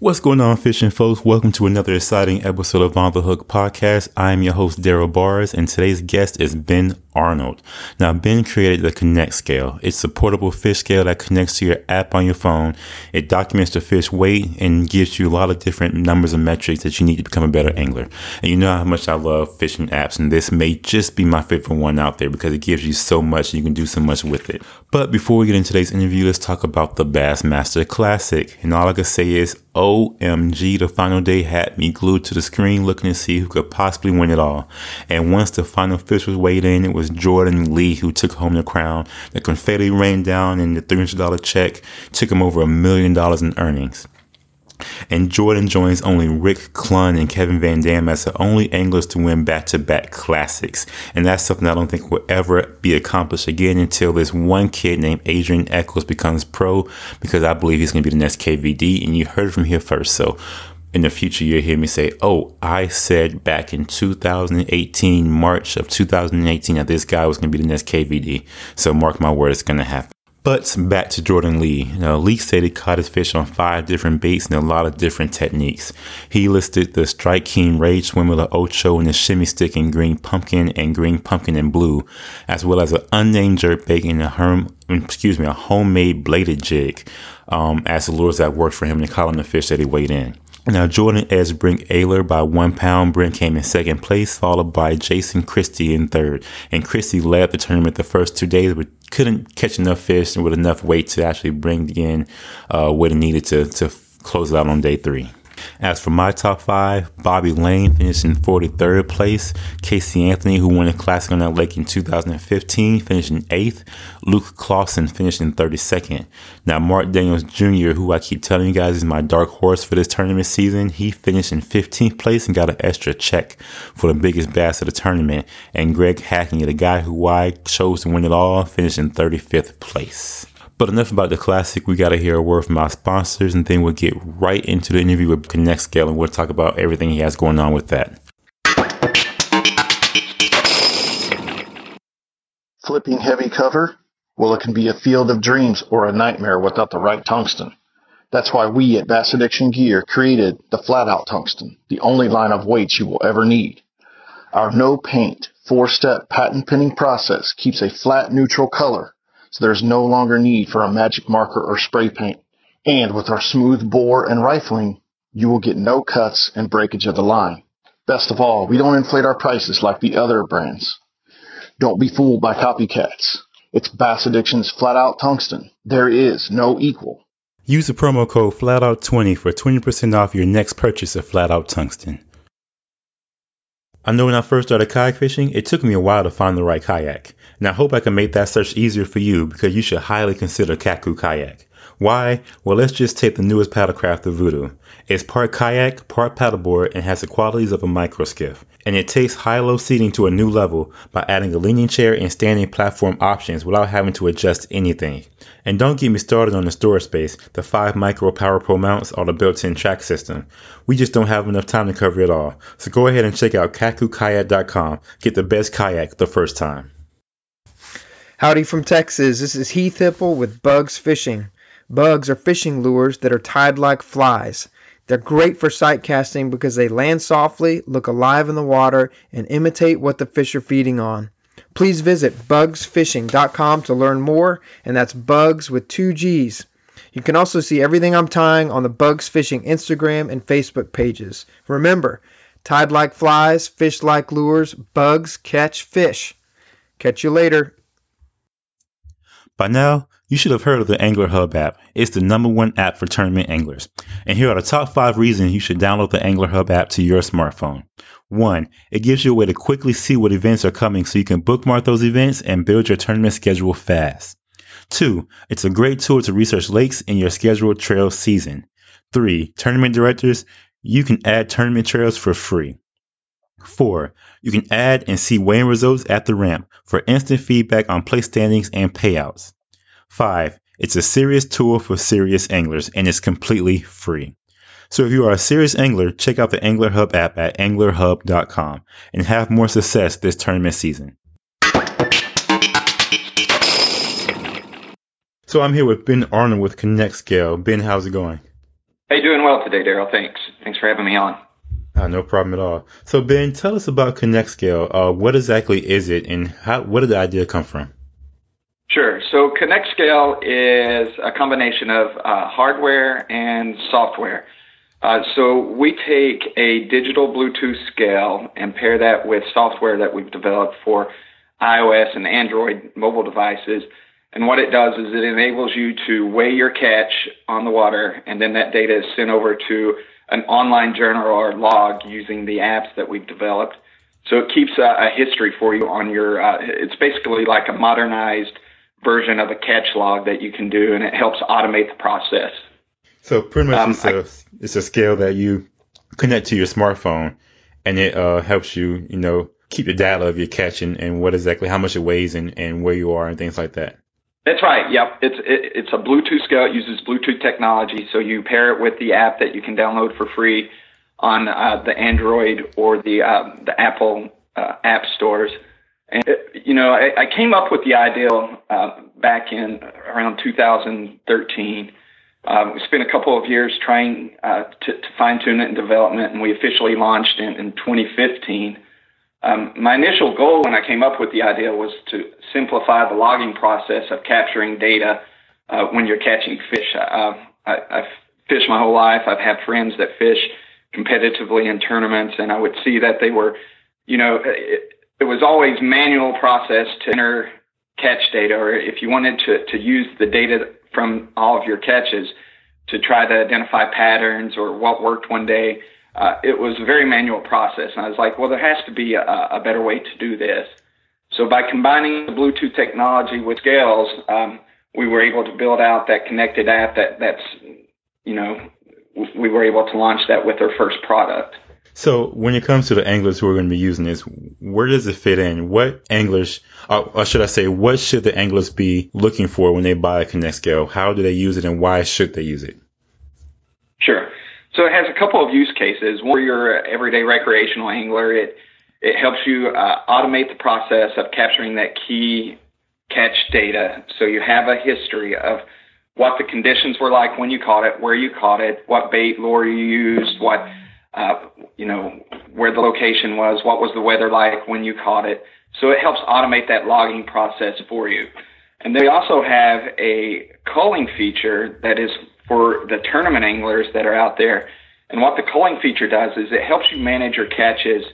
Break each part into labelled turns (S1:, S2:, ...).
S1: What's going on, fishing folks? Welcome to another exciting episode of On the Hook podcast. I am your host, Daryl Bars, and today's guest is Ben Arnold. Now, Ben created the Connect Scale. It's a portable fish scale that connects to your app on your phone. It documents the fish weight and gives you a lot of different numbers and metrics that you need to become a better angler. And you know how much I love fishing apps, and this may just be my favorite one out there because it gives you so much and you can do so much with it. But before we get into today's interview, let's talk about the Bassmaster Classic. And all I can say is, OMG, the final day had me glued to the screen looking to see who could possibly win it all. And once the final fish was weighed in, it was Jordan Lee who took home the crown. The confetti rained down and the $300 check took him over a million dollars in earnings. And Jordan joins only Rick Clunn and Kevin Van Dam as the only anglers to win back to back classics. And that's something I don't think will ever be accomplished again until this one kid named Adrian Eccles becomes pro, because I believe he's going to be the next KVD. And you heard it from here first. So in the future, you'll hear me say, Oh, I said back in 2018, March of 2018, that this guy was going to be the next KVD. So mark my word, it's going to happen. But back to Jordan Lee. Now, Lee said he caught his fish on five different baits and a lot of different techniques. He listed the Strike King Rage Swimmer, the Ocho, and the Shimmy Stick in green pumpkin and green pumpkin and blue, as well as an unnamed jerk bait and a herm, excuse me, a homemade bladed jig, um, as the lures that worked for him to call him the fish that he weighed in. Now, Jordan edged Brent Ehrler by one pound. Brink came in second place, followed by Jason Christie in third. And Christie led the tournament the first two days, but couldn't catch enough fish and with enough weight to actually bring in uh, what he needed to, to close it out on day three. As for my top five, Bobby Lane finished in 43rd place. Casey Ashley, who won a classic on that lake in 2015, finished in 8th. Luke Clausen finished in 32nd. Now, Mark Daniels Jr., who I keep telling you guys is my dark horse for this tournament season, he finished in 15th place and got an extra check for the biggest bass of the tournament. And Greg Hackney, the guy who I chose to win it all, finished in 35th place. But enough about the classic. We got to hear a word from our sponsors, and then we'll get right into the interview with Connect Scale, and we'll talk about everything he has going on with that.
S2: Flipping heavy cover? Well, it can be a field of dreams or a nightmare without the right tungsten. That's why we at Bass Addiction Gear created the Flat Out Tungsten, the only line of weights you will ever need. Our no paint, four step patent pinning process keeps a flat neutral color so there's no longer need for a magic marker or spray paint. And with our smooth bore and rifling, you will get no cuts and breakage of the line. Best of all, we don't inflate our prices like the other brands. Don't be fooled by copycats. It's Bass Addiction's Flat Out Tungsten. There is no equal.
S1: Use the promo code FLATOUT20 for 20% off your next purchase of Flat Out Tungsten. I know when I first started kayak fishing, it took me a while to find the right kayak. And I hope I can make that search easier for you because you should highly consider KAKU Kayak. Why? Well, let's just take the newest paddlecraft, the Voodoo. It's part kayak, part paddleboard, and has the qualities of a micro skiff. And it takes high-low seating to a new level by adding a leaning chair and standing platform options without having to adjust anything. And don't get me started on the storage space, the 5 micro Power Pro mounts, or the built-in track system. We just don't have enough time to cover it all. So go ahead and check out kakukayak.com. Get the best kayak the first time.
S3: Howdy from Texas. This is Heath Hipple with Buggs Fishing. Buggs are fishing lures that are tied like flies. They're great for sight casting because they land softly, look alive in the water, and imitate what the fish are feeding on. Please visit buggsfishing.com to learn more, and that's buggs with two G's. You can also see everything I'm tying on the Buggs Fishing Instagram and Facebook pages. Remember, tied like flies, fish like lures, buggs catch fish. Catch you later.
S1: By now, you should have heard of the Angler Hub app. It's the number one app for tournament anglers. And here are the top five reasons you should download the Angler Hub app to your smartphone. One, it gives you a way to quickly see what events are coming so you can bookmark those events and build your tournament schedule fast. Two, it's a great tool to research lakes in your scheduled trail season. Three, tournament directors, you can add tournament trails for free. Four, you can add and see weighing results at the ramp for instant feedback on place standings and payouts. Five, it's a serious tool for serious anglers and it's completely free. So if you are a serious angler, check out the Angler Hub app at anglerhub.com and have more success this tournament season. So I'm here with Ben Arnold with Connect Scale. Ben, how's it going?
S4: Hey, doing well today, Daryl. Thanks. Thanks for having me on.
S1: Uh, no problem at all. So, Ben, tell us about Connect Scale. Uh, what exactly is it, and how? Where did the idea come from?
S4: Sure. So, Connect Scale is a combination of uh, hardware and software. Uh, so, we take a digital Bluetooth scale and pair that with software that we've developed for iOS and Android mobile devices. And what it does is it enables you to weigh your catch on the water, and then that data is sent over to an online journal or log using the apps that we've developed. So it keeps a, a history for you on your. Uh, it's basically like a modernized version of a catch log that you can do, and it helps automate the process.
S1: So pretty much, um, it's, I, a, it's a scale that you connect to your smartphone, and it uh, helps you, you know, keep the data of your catch and, and what exactly how much it weighs and, and where you are and things like that.
S4: That's right. Yep. It's it, it's a Bluetooth scale. It uses Bluetooth technology, so you pair it with the app that you can download for free on uh, the Android or the uh, the Apple uh, app stores. And you know, I, I came up with the idea uh, back in around 2013. Um, we spent a couple of years trying uh, to, to fine tune it in development, and we officially launched in, in 2015. Um, my initial goal when I came up with the idea was to simplify the logging process of capturing data uh, when you're catching fish. Uh, I, I've fished my whole life. I've had friends that fish competitively in tournaments, and I would see that they were, you know, it, it was always manual process to enter catch data, or if you wanted to, to use the data from all of your catches to try to identify patterns or what worked one day uh, it was a very manual process. And I was like, well, there has to be a, a better way to do this. So by combining the Bluetooth technology with scales, um, we were able to build out that connected app that that's, you know, we were able to launch that with our first product.
S1: So when it comes to the anglers who are going to be using this, where does it fit in? What anglers, or should I say, what should the anglers be looking for when they buy a Connect scale? How do they use it and why should they use it?
S4: Sure. So it has a couple of use cases. One, you're an everyday recreational angler. It it helps you uh, automate the process of capturing that key catch data. So you have a history of what the conditions were like when you caught it, where you caught it, what bait lure you used, what uh, you know where the location was, what was the weather like when you caught it. So it helps automate that logging process for you. And they also have a culling feature that is for the tournament anglers that are out there. And what the culling feature does is it helps you manage your catches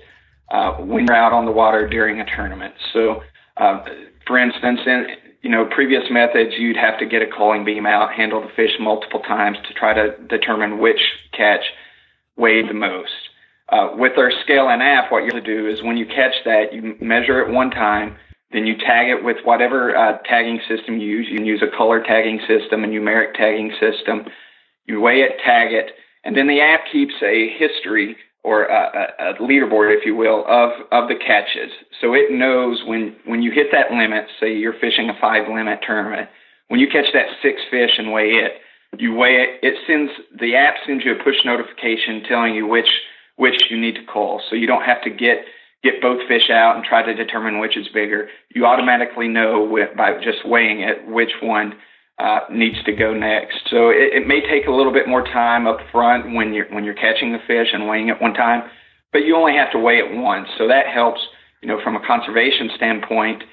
S4: uh, when you're out on the water during a tournament. So, uh, for instance, in you know previous methods, you'd have to get a culling beam out, handle the fish multiple times to try to determine which catch weighed the most. Uh, with our scale and app, what you have to do is when you catch that, you measure it one time, then you tag it with whatever uh, tagging system you use. You can use a color tagging system, a numeric tagging system. You weigh it, tag it, and then the app keeps a history or a, a, leaderboard, if you will, of, of the catches. So it knows when, when you hit that limit, say you're fishing a five limit tournament, when you catch that six fish and weigh it, you weigh it, it sends, the app sends you a push notification telling you which, which you need to call. So you don't have to get get both fish out and try to determine which is bigger, you automatically know with, by just weighing it which one uh, needs to go next. So it, it may take a little bit more time up front when you're when you're catching the fish and weighing it one time, but you only have to weigh it once. So that helps, you know, from a conservation standpoint.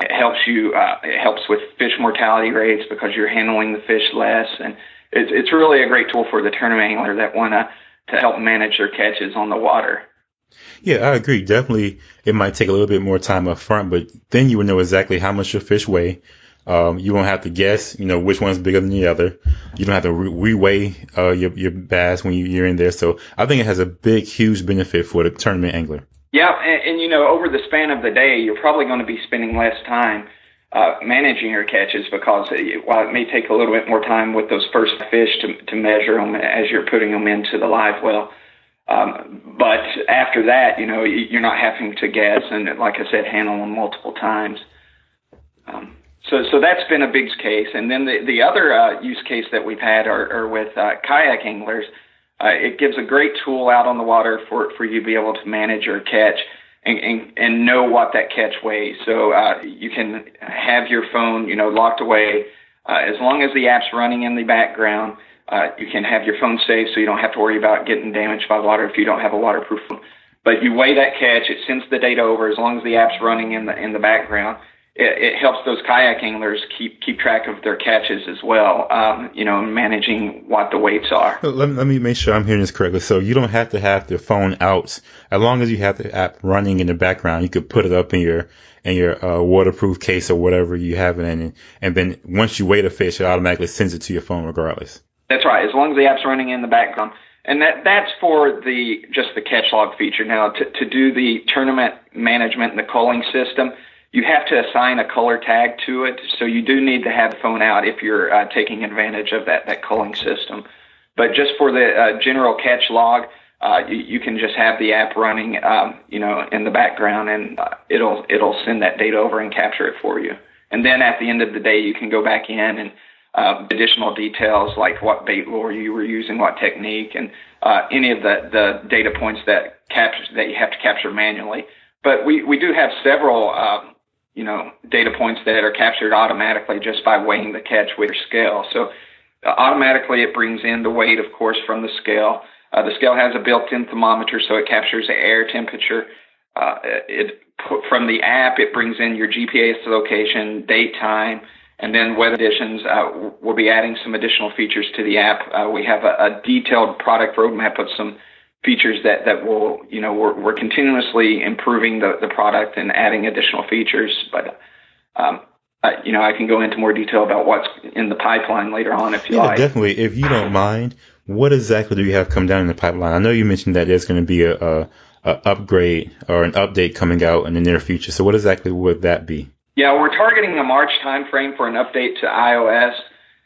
S4: It helps you. Uh, it helps with fish mortality rates because you're handling the fish less, and it's it's really a great tool for the tournament angler that want to to help manage their catches on the water.
S1: Yeah, I agree. Definitely, it might take a little bit more time up front, but then you would know exactly how much your fish weigh. Um, you won't have to guess, you know, which one's bigger than the other. You don't have to re- reweigh uh, your your bass when you, you're in there. So I think it has a big, huge benefit for the tournament angler.
S4: Yeah, and, and you know, over the span of the day, you're probably going to be spending less time uh, managing your catches because it, while it may take a little bit more time with those first fish to to measure them as you're putting them into the live well um, but after that, you know, you're not having to guess and, like I said, handle them multiple times. Um, so, so that's been a big case. And then the, the other uh, use case that we've had are, are with uh, kayak anglers. Uh, it gives a great tool out on the water for, for you to be able to manage your catch and, and, and know what that catch weighs. So uh, you can have your phone, you know, locked away. Uh, as long as the app's running in the background, Uh, you can have your phone safe so you don't have to worry about getting damaged by water if you don't have a waterproof phone. But you weigh that catch, it sends the data over as long as the app's running in the in the background. It, helps those kayak anglers keep keep track of their catches as well. Um, you know, managing what the weights are.
S1: Let, let me make sure I'm hearing this correctly. So you don't have to have the phone out as long as you have the app running in the background. You could put it up in your in your uh, waterproof case or whatever you have it in, and then once you weigh the fish, it automatically sends it to your phone regardless.
S4: That's right. As long as the app's running in the background. And that that's for the just the catch log feature. Now to, to do the tournament management and the culling system, you have to assign a color tag to it. So you do need to have the phone out if you're uh, taking advantage of that that culling system. But just for the uh, general catch log, uh, you, you can just have the app running, um, you know, in the background, and uh, it'll it'll send that data over and capture it for you. And then at the end of the day, you can go back in and uh, additional details like what bait lure you were using, what technique, and uh, any of the, the data points that captures that you have to capture manually. But we, we do have several you know data points that are captured automatically just by weighing the catch with your scale. So uh, automatically it brings in the weight, of course, from the scale. Uh, the scale has a built-in thermometer, so it captures the air temperature. Uh, it from the app, it brings in your GPS location, date, time and then weather conditions, uh, we'll be adding some additional features to the app. Uh, we have a, a, detailed product roadmap of some features that, that will, you know, we're, we're continuously improving the, the product and adding additional features. But, um, uh, you know, I can go into more detail about what's in the pipeline later on if you
S1: yeah,
S4: like.
S1: definitely. If you don't mind, what exactly do you have come down in the pipeline? I know you mentioned that there's going to be a, a, a upgrade or an update coming out in the near future. So what exactly would that be?
S4: Yeah, we're targeting a March timeframe for an update to iOS.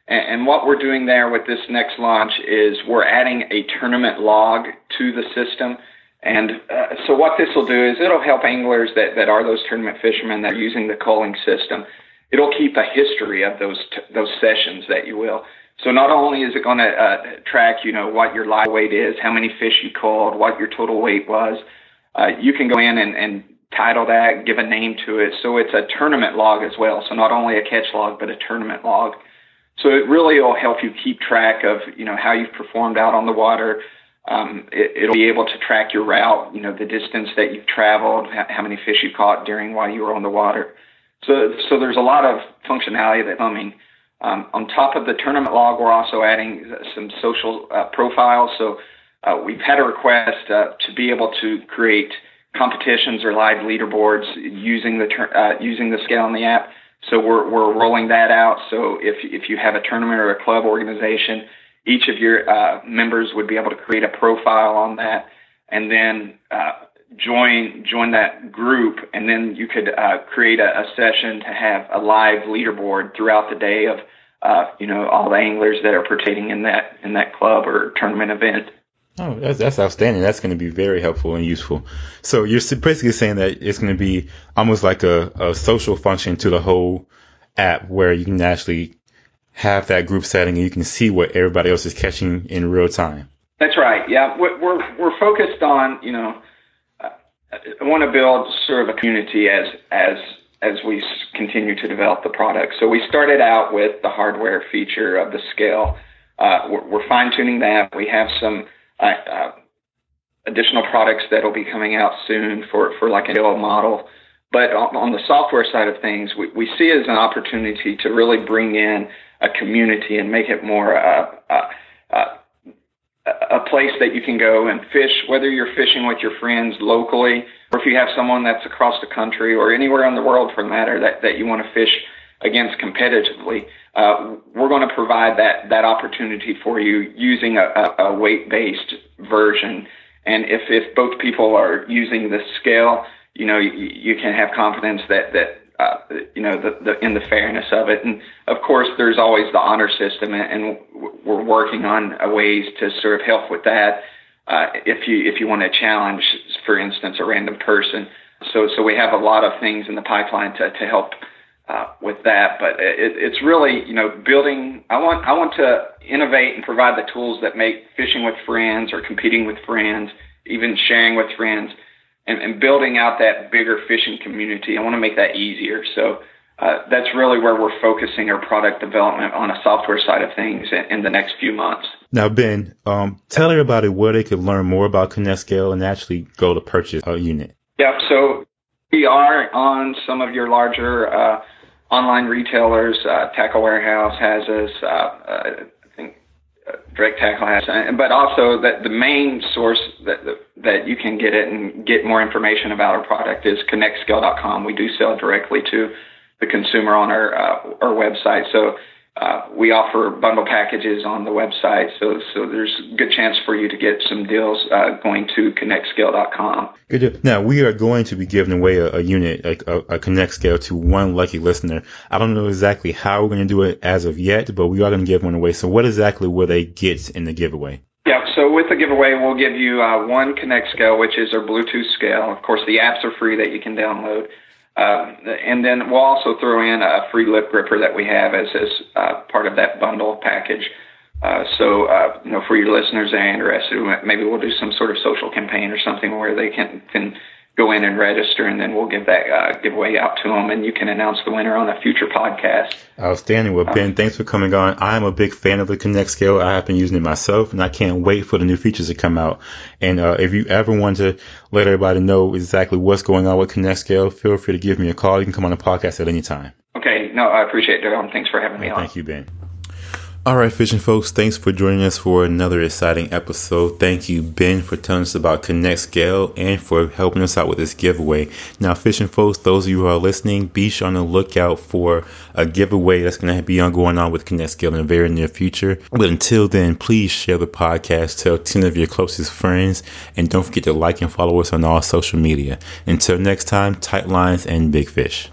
S4: And what we're doing there with this next launch is we're adding a tournament log to the system. And uh, so what this will do is it'll help anglers that, that are those tournament fishermen that are using the culling system. It'll keep a history of those t- those sessions that you will. So not only is it going to uh, track, you know, what your live weight is, how many fish you caught, what your total weight was, uh, you can go in and, and title that, give a name to it. So it's a tournament log as well. So not only a catch log, but a tournament log. So it really will help you keep track of, you know, how you've performed out on the water. Um, it, will be able to track your route, you know, the distance that you've traveled, how many fish you caught during while you were on the water. So, so there's a lot of functionality that's coming. Um, on top of the tournament log, we're also adding some social uh, profiles. So uh, we've had a request uh, to be able to create competitions or live leaderboards using the uh, using the scale in the app. So we're we're rolling that out. So if if you have a tournament or a club organization, each of your uh, members would be able to create a profile on that, and then uh, join join that group, and then you could uh, create a, a, session to have a live leaderboard throughout the day of uh, you know all the anglers that are participating in that in that club or tournament event.
S1: Oh, that's, that's outstanding. That's going to be very helpful and useful. So you're basically saying that it's going to be almost like a, a social function to the whole app where you can actually have that group setting and you can see what everybody else is catching in real time.
S4: That's right. Yeah, we're we're focused on you know, uh, I want to build sort of a community as as as we continue to develop the product. So we started out with the hardware feature of the scale. Uh, we're, we're fine tuning that. We have some uh, additional products that'll be coming out soon for, for like an old model. But on, on, the software side of things, we, we see it as an opportunity to really bring in a community and make it more uh, uh, uh, a place that you can go and fish, whether you're fishing with your friends locally or if you have someone that's across the country or anywhere in the world for matter that, that you want to fish against competitively uh, we're going to provide that that opportunity for you using a, a, weight-based version. And if if both people are using the scale, you know, you, you can have confidence that that uh, you know the, the in the fairness of it. And of course, there's always the honor system, and we're working on ways to sort of help with that. Uh, if you if you want to challenge, for instance, a random person. So so we have a lot of things in the pipeline to to help uh, with that. But it, it's really, you know, building. I want I want to innovate and provide the tools that make fishing with friends or competing with friends, even sharing with friends, and, and building out that bigger fishing community. I want to make that easier. So uh, that's really where we're focusing our product development on a software side of things in, in the next few months.
S1: Now, Ben, um, tell everybody where they could learn more about ConnectScale and actually go to purchase a unit.
S4: Yeah, so we are on some of your larger uh, online retailers. Uh, Tackle Warehouse has us. Uh, uh I think uh, Direct Tackle has, but also that the main source that that you can get it and get more information about our product is ConnectScale.com. We do sell directly to the consumer on our uh, our website. So uh, we offer bundle packages on the website, so so there's a good chance for you to get some deals uh, going to connectscale.com.
S1: Good. Now we are going to be giving away a, a unit, like a, a ConnectScale, to one lucky listener. I don't know exactly how we're going to do it as of yet, but we are going to give one away. So what exactly will they get in the giveaway?
S4: Yeah, so with the giveaway, we'll give you uh, one ConnectScale, which is our Bluetooth scale. Of course, the apps are free that you can download. Uh, and then we'll also throw in a free lip gripper that we have as, as uh, part of that bundle package. Uh, so, uh, you know, for your listeners that are interested, maybe we'll do some sort of social campaign or something where they can, can go in and register, and then we'll give that uh, giveaway out to them, and you can announce the winner on a future podcast.
S1: Outstanding. Well, Ben, thanks for coming on. I'm a big fan of the Connect Scale. I have been using it myself, and I can't wait for the new features to come out. And uh, if you ever want to let everybody know exactly what's going on with Connect Scale, feel free to give me a call. You can come on the podcast at any time.
S4: Okay. No, I appreciate it, Daryl. Thanks for having me
S1: on.
S4: Thank
S1: you, Ben. All right, fishing folks, thanks for joining us for another exciting episode. Thank you, Ben, for telling us about Connect Scale and for helping us out with this giveaway. Now, fishing folks, those of you who are listening, be sure on the lookout for a giveaway that's going to be on going on with Connect Scale in the very near future. But until then, please share the podcast, tell 10 of your closest friends, and don't forget to like and follow us on all social media. Until next time, tight lines and big fish.